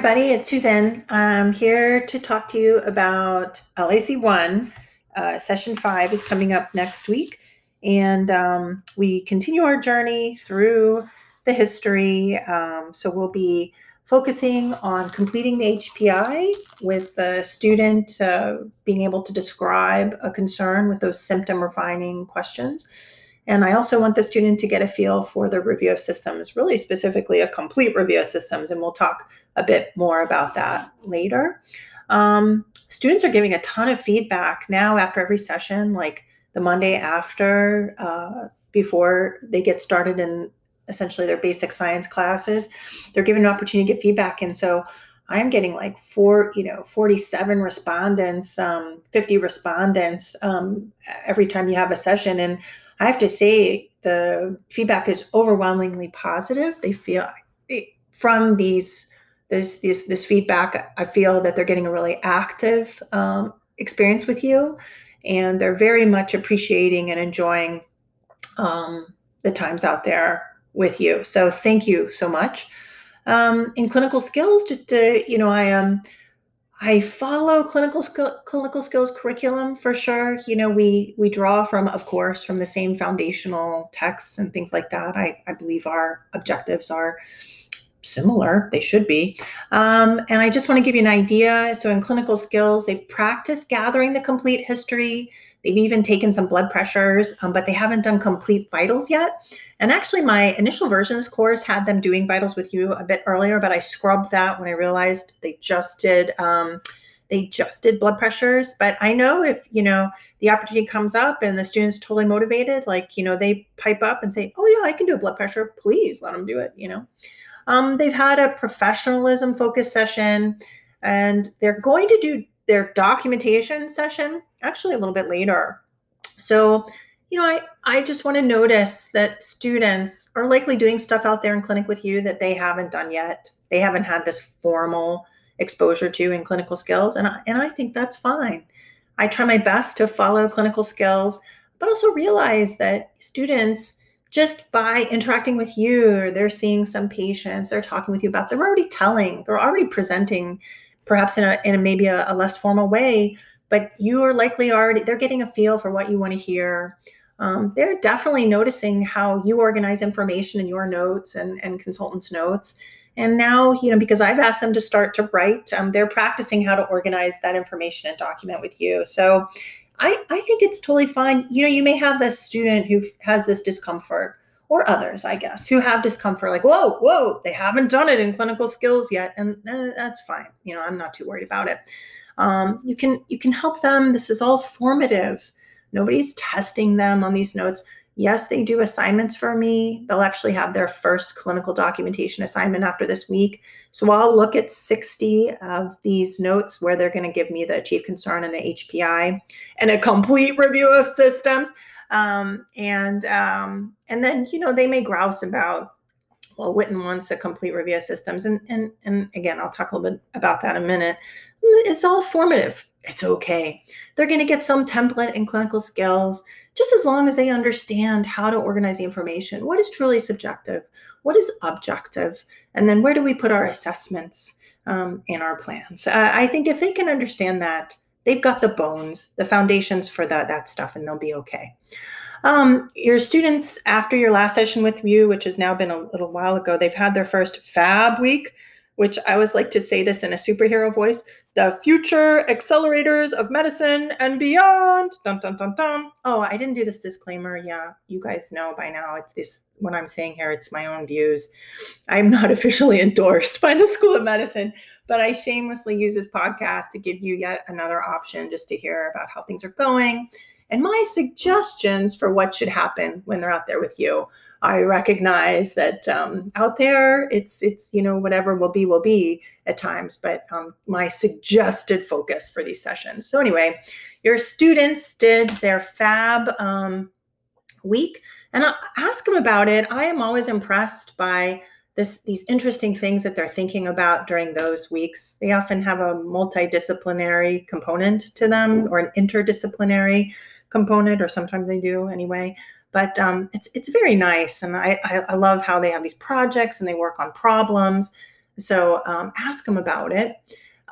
everybody. It's Suzanne. I'm here to talk to you about LAC1. Uh, session five is coming up next week. And um, we continue our journey through the history. Um, so we'll be focusing on completing the HPI with the student uh, being able to describe a concern with those symptom refining questions. And I also want the student to get a feel for the review of systems, really specifically a complete review of systems. And we'll talk a bit more about that later. Um, students are giving a ton of feedback now after every session, like the Monday after, uh, before they get started in essentially their basic science classes. They're given an opportunity to get feedback. And so I'm getting like four, you know, 47 respondents, um, 50 respondents um, every time you have a session. And I have to say, the feedback is overwhelmingly positive. They feel from these this this this feedback. I feel that they're getting a really active um, experience with you, and they're very much appreciating and enjoying um, the times out there with you. So thank you so much. Um, in clinical skills, just to, you know, I um I follow clinical clinical skills curriculum for sure. You know, we we draw from, of course, from the same foundational texts and things like that. I, I believe our objectives are similar. They should be. Um, and I just want to give you an idea. So in clinical skills, they've practiced gathering the complete history. They've even taken some blood pressures, um, but they haven't done complete vitals yet. And actually, my initial version of this course had them doing vitals with you a bit earlier, but I scrubbed that when I realized they just did um, they just did blood pressures. But I know if you know the opportunity comes up and the student's totally motivated, like you know they pipe up and say, "Oh yeah, I can do a blood pressure. Please let them do it." You know, um, they've had a professionalism focus session, and they're going to do their documentation session actually a little bit later. So you know, I, I just want to notice that students are likely doing stuff out there in clinic with you that they haven't done yet. They haven't had this formal exposure to in clinical skills. And I, and I think that's fine. I try my best to follow clinical skills, but also realize that students, just by interacting with you, they're seeing some patients, they're talking with you about, they're already telling, they're already presenting, perhaps in a, in a maybe a, a less formal way, but you are likely already, they're getting a feel for what you want to hear um, they're definitely noticing how you organize information in your notes and, and consultants' notes. And now, you know, because I've asked them to start to write, um, they're practicing how to organize that information and document with you. So I, I think it's totally fine. You know, you may have this student who has this discomfort or others, I guess, who have discomfort like, whoa, whoa, they haven't done it in clinical skills yet. And eh, that's fine. You know, I'm not too worried about it. Um, you can you can help them. This is all formative. Nobody's testing them on these notes. Yes, they do assignments for me. They'll actually have their first clinical documentation assignment after this week. So I'll look at 60 of these notes where they're going to give me the chief concern and the HPI and a complete review of systems. Um, and um, and then you know they may grouse about well, Witten wants a complete review of systems, and and and again, I'll talk a little bit about that in a minute. It's all formative it's okay. They're going to get some template and clinical skills just as long as they understand how to organize the information. What is truly subjective? What is objective? And then where do we put our assessments um, in our plans? Uh, I think if they can understand that, they've got the bones, the foundations for that, that stuff, and they'll be okay. Um, your students, after your last session with you, which has now been a little while ago, they've had their first FAB week which I always like to say this in a superhero voice the future accelerators of medicine and beyond. Dun, dun, dun, dun. Oh, I didn't do this disclaimer. Yeah, you guys know by now. It's this, what I'm saying here, it's my own views. I'm not officially endorsed by the School of Medicine, but I shamelessly use this podcast to give you yet another option just to hear about how things are going and my suggestions for what should happen when they're out there with you. I recognize that um, out there, it's it's you know whatever will be will be at times, but um, my suggested focus for these sessions. So anyway, your students did their fab um, week, and I'll ask them about it. I am always impressed by this these interesting things that they're thinking about during those weeks. They often have a multidisciplinary component to them or an interdisciplinary component, or sometimes they do anyway. But um, it's it's very nice, and I, I I love how they have these projects and they work on problems. So um, ask them about it.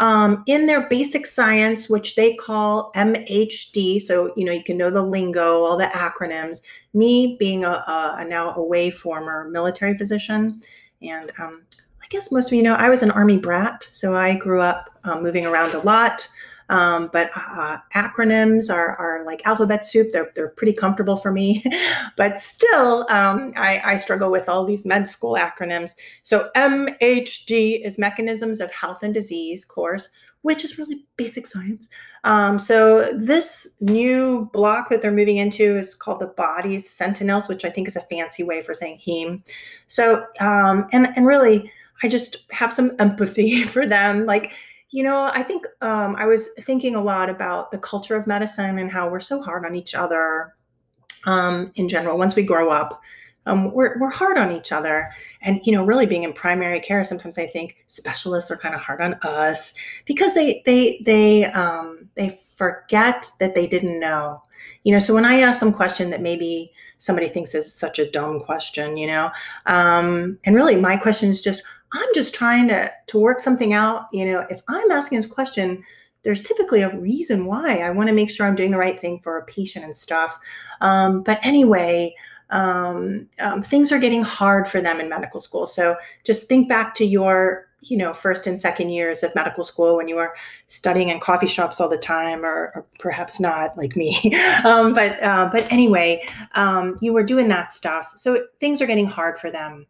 Um, in their basic science, which they call MHD, so you know you can know the lingo, all the acronyms. Me being a, a, a now away former military physician, and um, I guess most of you know I was an army brat, so I grew up um, moving around a lot. Um, but uh, acronyms are, are like alphabet soup. They're, they're pretty comfortable for me. but still, um, I, I struggle with all these med school acronyms. So MHD is Mechanisms of Health and Disease course, which is really basic science. Um, so this new block that they're moving into is called the bodies sentinels, which I think is a fancy way for saying heme. So um, and and really, I just have some empathy for them. Like you know, I think um, I was thinking a lot about the culture of medicine and how we're so hard on each other um, in general. Once we grow up, um, we're, we're hard on each other. And, you know, really being in primary care, sometimes I think specialists are kind of hard on us because they, they, they, um, they forget that they didn't know. You know, so when I ask some question that maybe somebody thinks is such a dumb question, you know, um, and really my question is just, I'm just trying to to work something out. You know, if I'm asking this question, there's typically a reason why. I want to make sure I'm doing the right thing for a patient and stuff. Um, but anyway, um, um, things are getting hard for them in medical school. So just think back to your you know first and second years of medical school when you were studying in coffee shops all the time or, or perhaps not like me um, but uh, but anyway um, you were doing that stuff so things are getting hard for them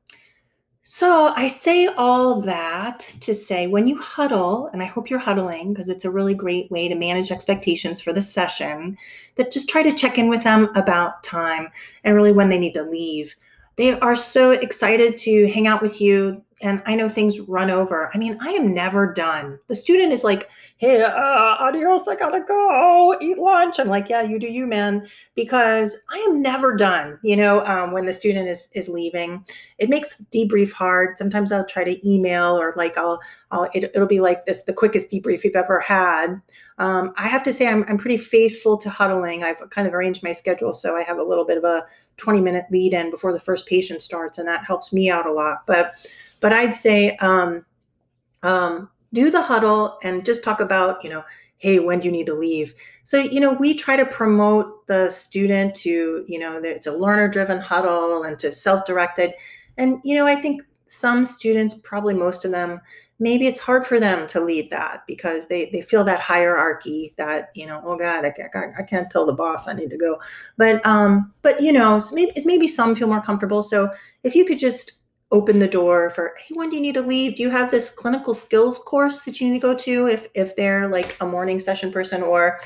so I say all that to say when you huddle, and I hope you're huddling because it's a really great way to manage expectations for the session, that just try to check in with them about time and really when they need to leave. They are so excited to hang out with you and I know things run over. I mean, I am never done. The student is like, "Hey, uh, adios, I gotta go eat lunch." I'm like, "Yeah, you do you, man," because I am never done. You know, um, when the student is is leaving, it makes debrief hard. Sometimes I'll try to email or like I'll, I'll it, will be like this, the quickest debrief you've ever had. Um, I have to say, I'm I'm pretty faithful to huddling. I've kind of arranged my schedule so I have a little bit of a 20 minute lead in before the first patient starts, and that helps me out a lot. But but I'd say um, um, do the huddle and just talk about, you know, hey, when do you need to leave? So, you know, we try to promote the student to, you know, that it's a learner driven huddle and to self directed. And, you know, I think some students, probably most of them, maybe it's hard for them to lead that because they, they feel that hierarchy that, you know, oh God, I can't, I can't tell the boss I need to go. But, um, but, you know, maybe, maybe some feel more comfortable. So if you could just open the door for hey when do you need to leave do you have this clinical skills course that you need to go to if if they're like a morning session person or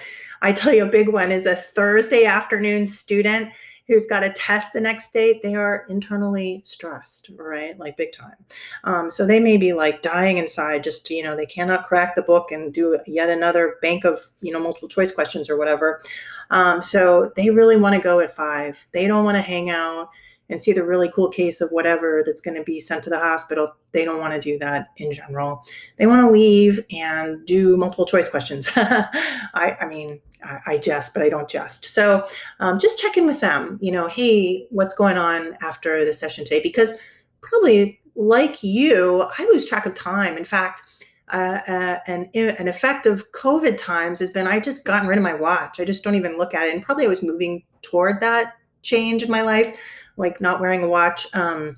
i tell you a big one is a thursday afternoon student who's got a test the next day they are internally stressed right like big time um, so they may be like dying inside just you know they cannot crack the book and do yet another bank of you know multiple choice questions or whatever um, so they really want to go at five they don't want to hang out and see the really cool case of whatever that's going to be sent to the hospital. They don't want to do that in general. They want to leave and do multiple choice questions. I, I, mean, I, jest, but I don't jest. So um, just check in with them. You know, hey, what's going on after the session today? Because probably like you, I lose track of time. In fact, uh, uh, an, an effect of COVID times has been I just gotten rid of my watch. I just don't even look at it. And probably I was moving toward that change in my life like not wearing a watch um,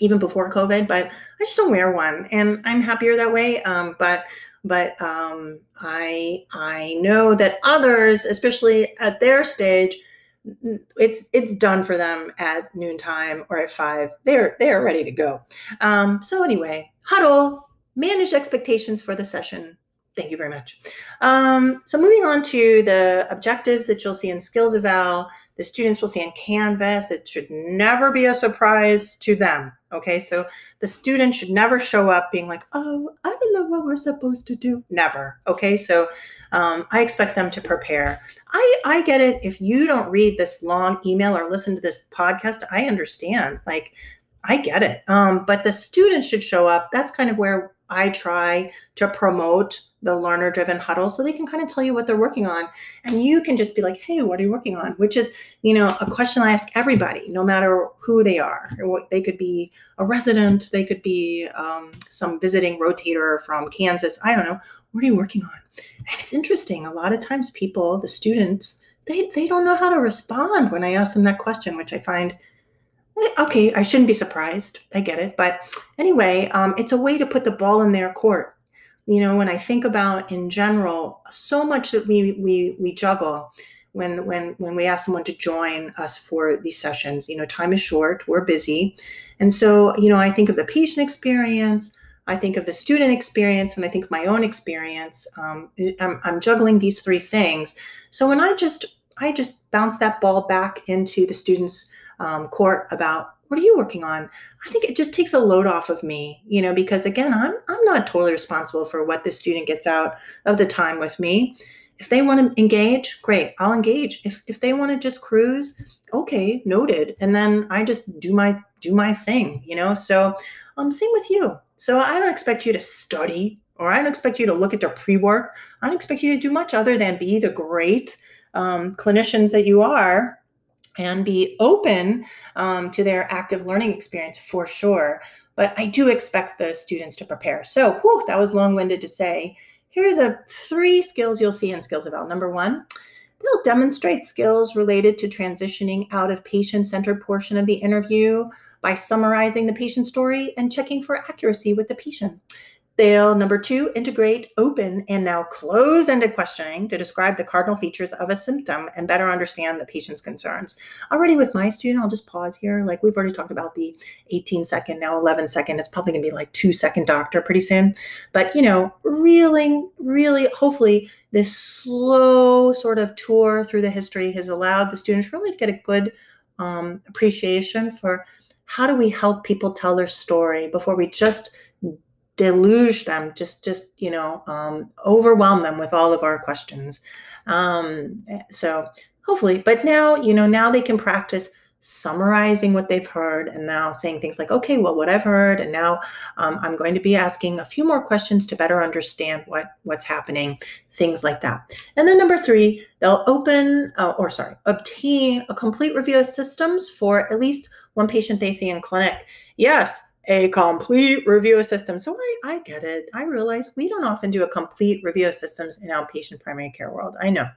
even before COVID, but I just don't wear one, and I'm happier that way. Um, but but um, I I know that others, especially at their stage, it's it's done for them at noontime or at five. They're they're ready to go. Um, so anyway, huddle, manage expectations for the session. Thank you very much. Um, so moving on to the objectives that you'll see in skills eval, the students will see in Canvas. It should never be a surprise to them. Okay, so the student should never show up being like, oh, I don't know what we're supposed to do. Never. Okay, so um, I expect them to prepare. I, I get it. If you don't read this long email or listen to this podcast, I understand. Like, I get it. Um, but the students should show up. That's kind of where I try to promote the learner driven huddle so they can kind of tell you what they're working on. And you can just be like hey what are you working on? Which is you know a question i ask everybody no matter who they are. They could be a resident they could be um, some visiting rotator from kansas i don't know. What are you working on? And it's interesting a lot of times people the students they, they don't know how to respond when i ask them that question which i find eh, okay i shouldn't be surprised. I get it. But anyway um, it's a way to put the ball in their court you know when i think about in general so much that we we we juggle when when when we ask someone to join us for these sessions. You know time is short we're busy. And so you know i think of the patient experience i think of the student experience and i think my own experience. Um, I'm, I'm juggling these three things. So when i just i just bounce that ball back into the students um, court about what are you working on? I think it just takes a load off of me you know because again i'm i'm not totally responsible for what the student gets out of the time with me. If they want to engage great i'll engage. If if they want to just cruise okay noted. And then i just do my do my thing you know? So um same with you. So i don't expect you to study or i don't expect you to look at their pre-work. I don't expect you to do much other than be the great um, clinicians that you are and be open um, to their active learning experience for sure. But I do expect the students to prepare. So, whew, that was long winded to say. Here are the three skills you'll see in Skills Eval. Number one, they'll demonstrate skills related to transitioning out of patient centered portion of the interview by summarizing the patient story and checking for accuracy with the patient. They'll, number two, integrate open and now close ended questioning to describe the cardinal features of a symptom and better understand the patient's concerns. Already with my student, I'll just pause here. Like we've already talked about the 18 second, now 11 second. It's probably going to be like two second doctor pretty soon. But, you know, really, really, hopefully, this slow sort of tour through the history has allowed the students really to get a good um, appreciation for how do we help people tell their story before we just deluge them, just just you know, um, overwhelm them with all of our questions. Um, so hopefully, but now you know now they can practice summarizing what they've heard and now saying things like okay well what i've heard and now um, i'm going to be asking a few more questions to better understand what what's happening things like that and then number three they'll open uh, or sorry obtain a complete review of systems for at least one patient they see in clinic yes a complete review of systems. So I, I get it. I realize we don't often do a complete review of systems in outpatient primary care world. I know.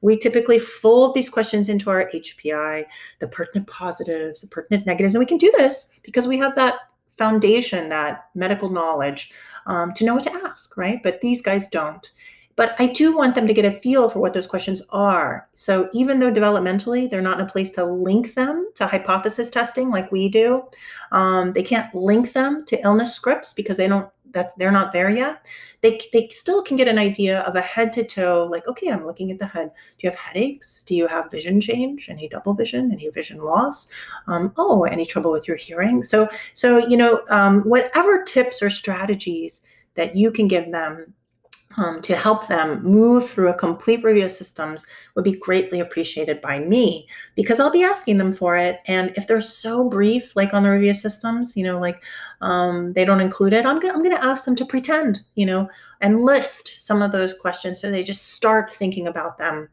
We typically fold these questions into our HPI, the pertinent positives, the pertinent negatives, and we can do this because we have that foundation, that medical knowledge um, to know what to ask, right? But these guys don't. But I do want them to get a feel for what those questions are. So even though developmentally they're not in a place to link them to hypothesis testing like we do, um, they can't link them to illness scripts because they don't that they're not there yet. They, they still can get an idea of a head to toe, like, okay, I'm looking at the head. Do you have headaches? Do you have vision change? Any double vision? Any vision loss? Um, oh, any trouble with your hearing? So, so you know, um, whatever tips or strategies that you can give them um, to help them move through a complete review of systems would be greatly appreciated by me because I'll be asking them for it. And if they're so brief, like on the review systems, you know, like um, they don't include it, I'm gonna I'm gonna ask them to pretend, you know, and list some of those questions so they just start thinking about them.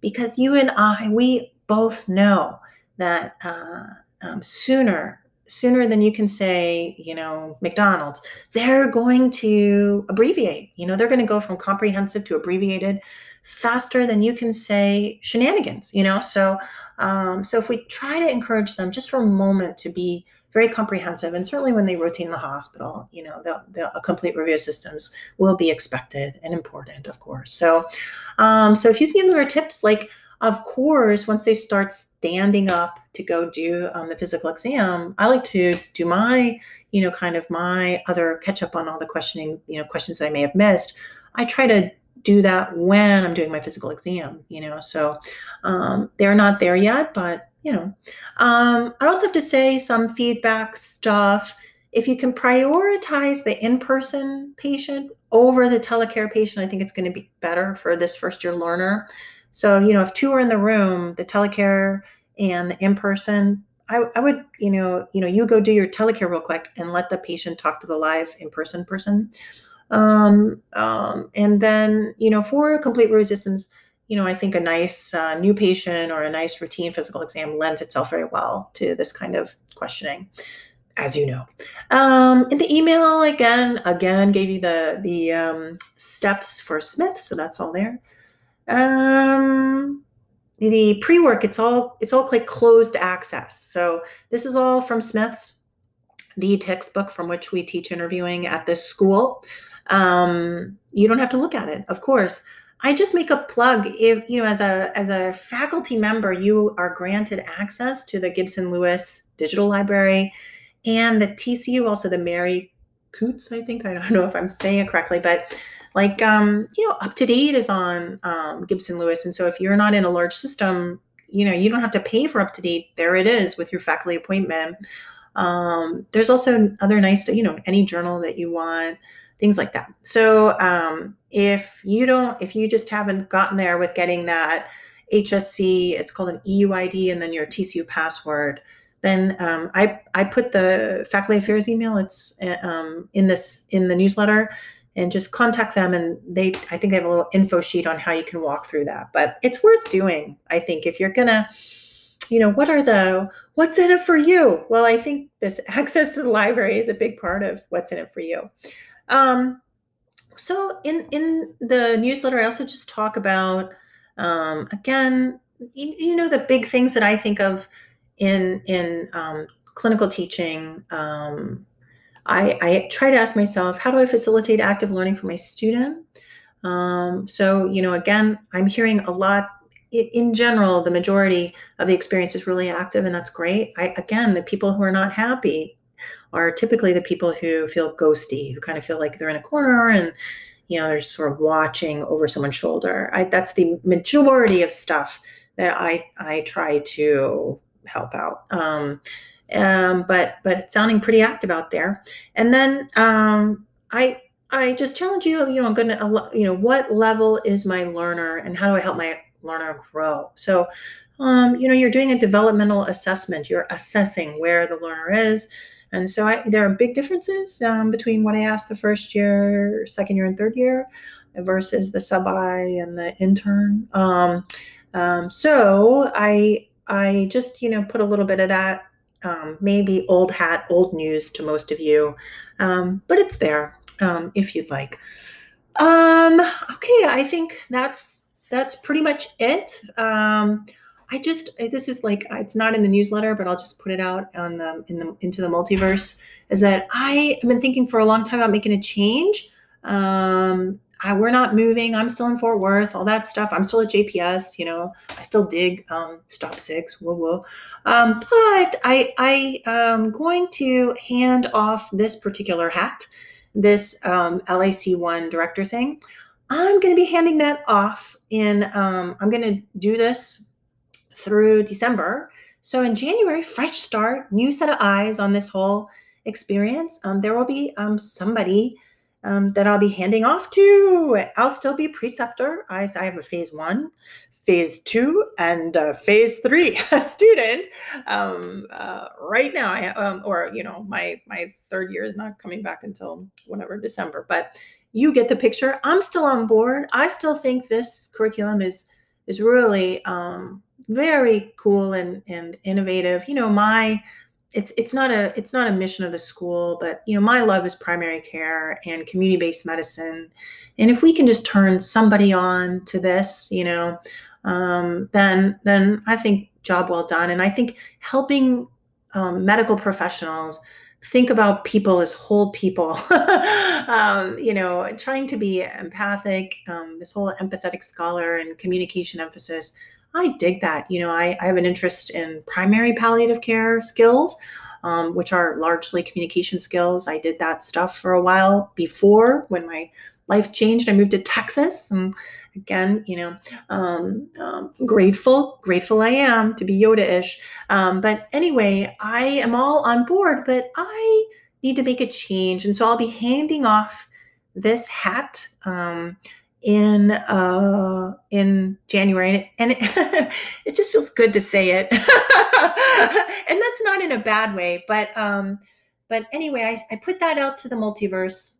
Because you and I, we both know that uh, um, sooner sooner than you can say, you know, McDonald's, they're going to abbreviate. You know, they're going to go from comprehensive to abbreviated faster than you can say shenanigans. You know, so um, so if we try to encourage them just for a moment to be very comprehensive, and certainly when they rotate in the hospital, you know, the, the, a complete review of systems will be expected and important, of course. So, um, so if you can give them tips like of course, once they start standing up to go do um, the physical exam, I like to do my, you know, kind of my other catch up on all the questioning, you know, questions that I may have missed. I try to do that when I'm doing my physical exam, you know. So um, they're not there yet, but you know. Um, I also have to say some feedback stuff. If you can prioritize the in-person patient over the telecare patient, I think it's going to be better for this first year learner. So, you know, if two are in the room, the telecare and the in person, I, I would, you know, you know, you go do your telecare real quick and let the patient talk to the live in person person. Um, um, and then, you know, for complete resistance, you know, I think a nice uh, new patient or a nice routine physical exam lends itself very well to this kind of questioning, as you know. Um, in the email, again, again, gave you the the um, steps for Smith, so that's all there. Um, the pre-work, it's all it's all like closed access. So this is all from Smith's, the textbook from which we teach interviewing at this school. Um, you don't have to look at it, of course. I just make a plug if you know as a as a faculty member you are granted access to the Gibson Lewis Digital Library and the TCU also the Mary Couts I think I don't know if I'm saying it correctly but like um, you know UpToDate is on um, Gibson Lewis and so if you're not in a large system you know you don't have to pay for UpToDate. there it is with your faculty appointment um, there's also other nice you know any journal that you want things like that. So um, if you don't, if you just haven't gotten there with getting that HSC, it's called an EUID, and then your TCU password, then um, I I put the faculty affairs email. It's um, in this in the newsletter, and just contact them. And they I think they have a little info sheet on how you can walk through that. But it's worth doing. I think if you're gonna you know what are the what's in it for you well i think this access to the library is a big part of what's in it for you um, so in in the newsletter, I also just talk about um, again, you, you, know, the big things that I think of in in um, clinical teaching. Um, I, I try to ask myself, how do I facilitate active learning for my student? Um, so you know, again, I'm hearing a lot. In general, the majority of the experience is really active, and that's great. I, again, the people who are not happy are typically the people who feel ghosty, who kind of feel like they're in a corner and you know they're sort of watching over someone's shoulder. I, that's the majority of stuff that I I try to help out. Um, um, but but it's sounding pretty active out there. And then um, I I just challenge you. You know, I'm gonna you know what level is my learner and how do I help my learner grow? So um, you know, you're doing a developmental assessment. You're assessing where the learner is. And so I, there are big differences um, between what I asked the first year, second year, and third year versus the sub I and the intern. Um, um, so I I just you know put a little bit of that um, maybe old hat, old news to most of you, um, but it's there um, if you'd like. okay, I think that's that's pretty much it. I just this is like it's not in the newsletter, but I'll just put it out on the in the into the multiverse. Is that I have been thinking for a long time about making a change. Um, I, we're not moving. I'm still in Fort Worth. All that stuff. I'm still at JPS. You know, I still dig um, Stop Six. Whoa, whoa. Um, but I I am going to hand off this particular hat, this um, LAC one director thing. I'm going to be handing that off in. Um, I'm going to do this through December. So in January, fresh start, new set of eyes on this whole experience. Um, there will be um, somebody um, that I'll be handing off to. I'll still be preceptor. I, I have a phase one, phase two, and uh, phase three student. Um, uh, right now, I um, or you know, my my third year is not coming back until whatever December. But you get the picture. I'm still on board. I still think this curriculum is is really um, very cool and and innovative. You know, my it's it's not a it's not a mission of the school, but you know, my love is primary care and community-based medicine. And if we can just turn somebody on to this, you know, um, then then I think job well done. And I think helping um, medical professionals think about people as whole people um, you know trying to be empathic um, this whole empathetic scholar and communication emphasis I dig that. You know, I, I have an interest in primary palliative care skills, um, which are largely communication skills. I did that stuff for a while before when my life changed. I moved to Texas. And again, you know, um, um, grateful, grateful I am to be Yoda ish. Um, but anyway, I am all on board, but I need to make a change. And so I'll be handing off this hat um, in uh, in January, and it, it, just feels good to say it. and that's not in a bad way, but um, but anyway, I, I put that out to the multiverse,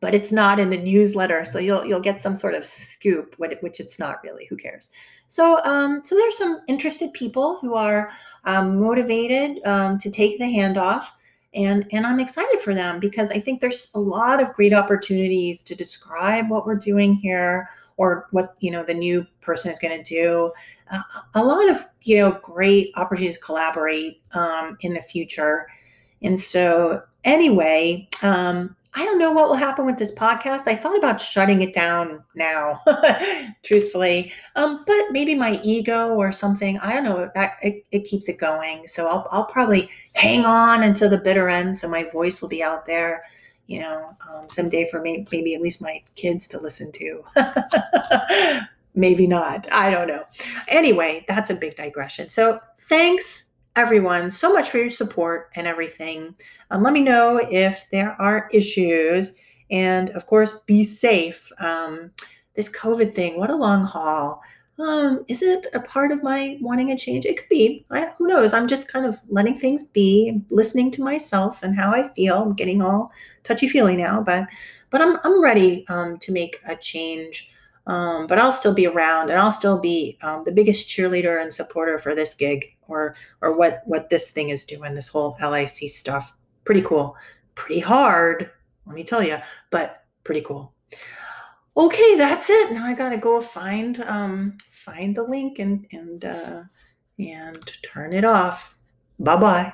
but it's not in the newsletter, so you'll you'll get some sort of scoop, which it's not really. Who cares? So um, so there's some interested people who are um, motivated um, to take the handoff and and i'm excited for them because i think there's a lot of great opportunities to describe what we're doing here or what you know the new person is going to do. Uh, a lot of you know great opportunities to collaborate um, in the future. And so anyway um, I don't know what will happen with this podcast. I thought about shutting it down now, truthfully. Um, but maybe my ego or something. I don't know. That it, it keeps it going. So I'll, I'll probably hang on until the bitter end, so my voice will be out there. You know, um, someday for me, maybe at least my kids to listen to. maybe not. I don't know. Anyway, that's a big digression. So thanks everyone so much for your support and everything. Um, let me know if there are issues. And of course, be safe. Um, this COVID thing, what a long haul. Um, is it a part of my wanting a change? It could be. I, who knows? I'm just kind of letting things be, listening to myself and how I feel. I'm getting all touchy feely now, but but I'm I'm ready um, to make a change. Um, but I'll still be around and I'll still be um, the biggest cheerleader and supporter for this gig or or what what this thing is doing this whole LIC stuff. Pretty cool. Pretty hard let me tell you but pretty cool. Okay that's it. Now I gotta go find um find the link and and uh, and turn it off. Bye bye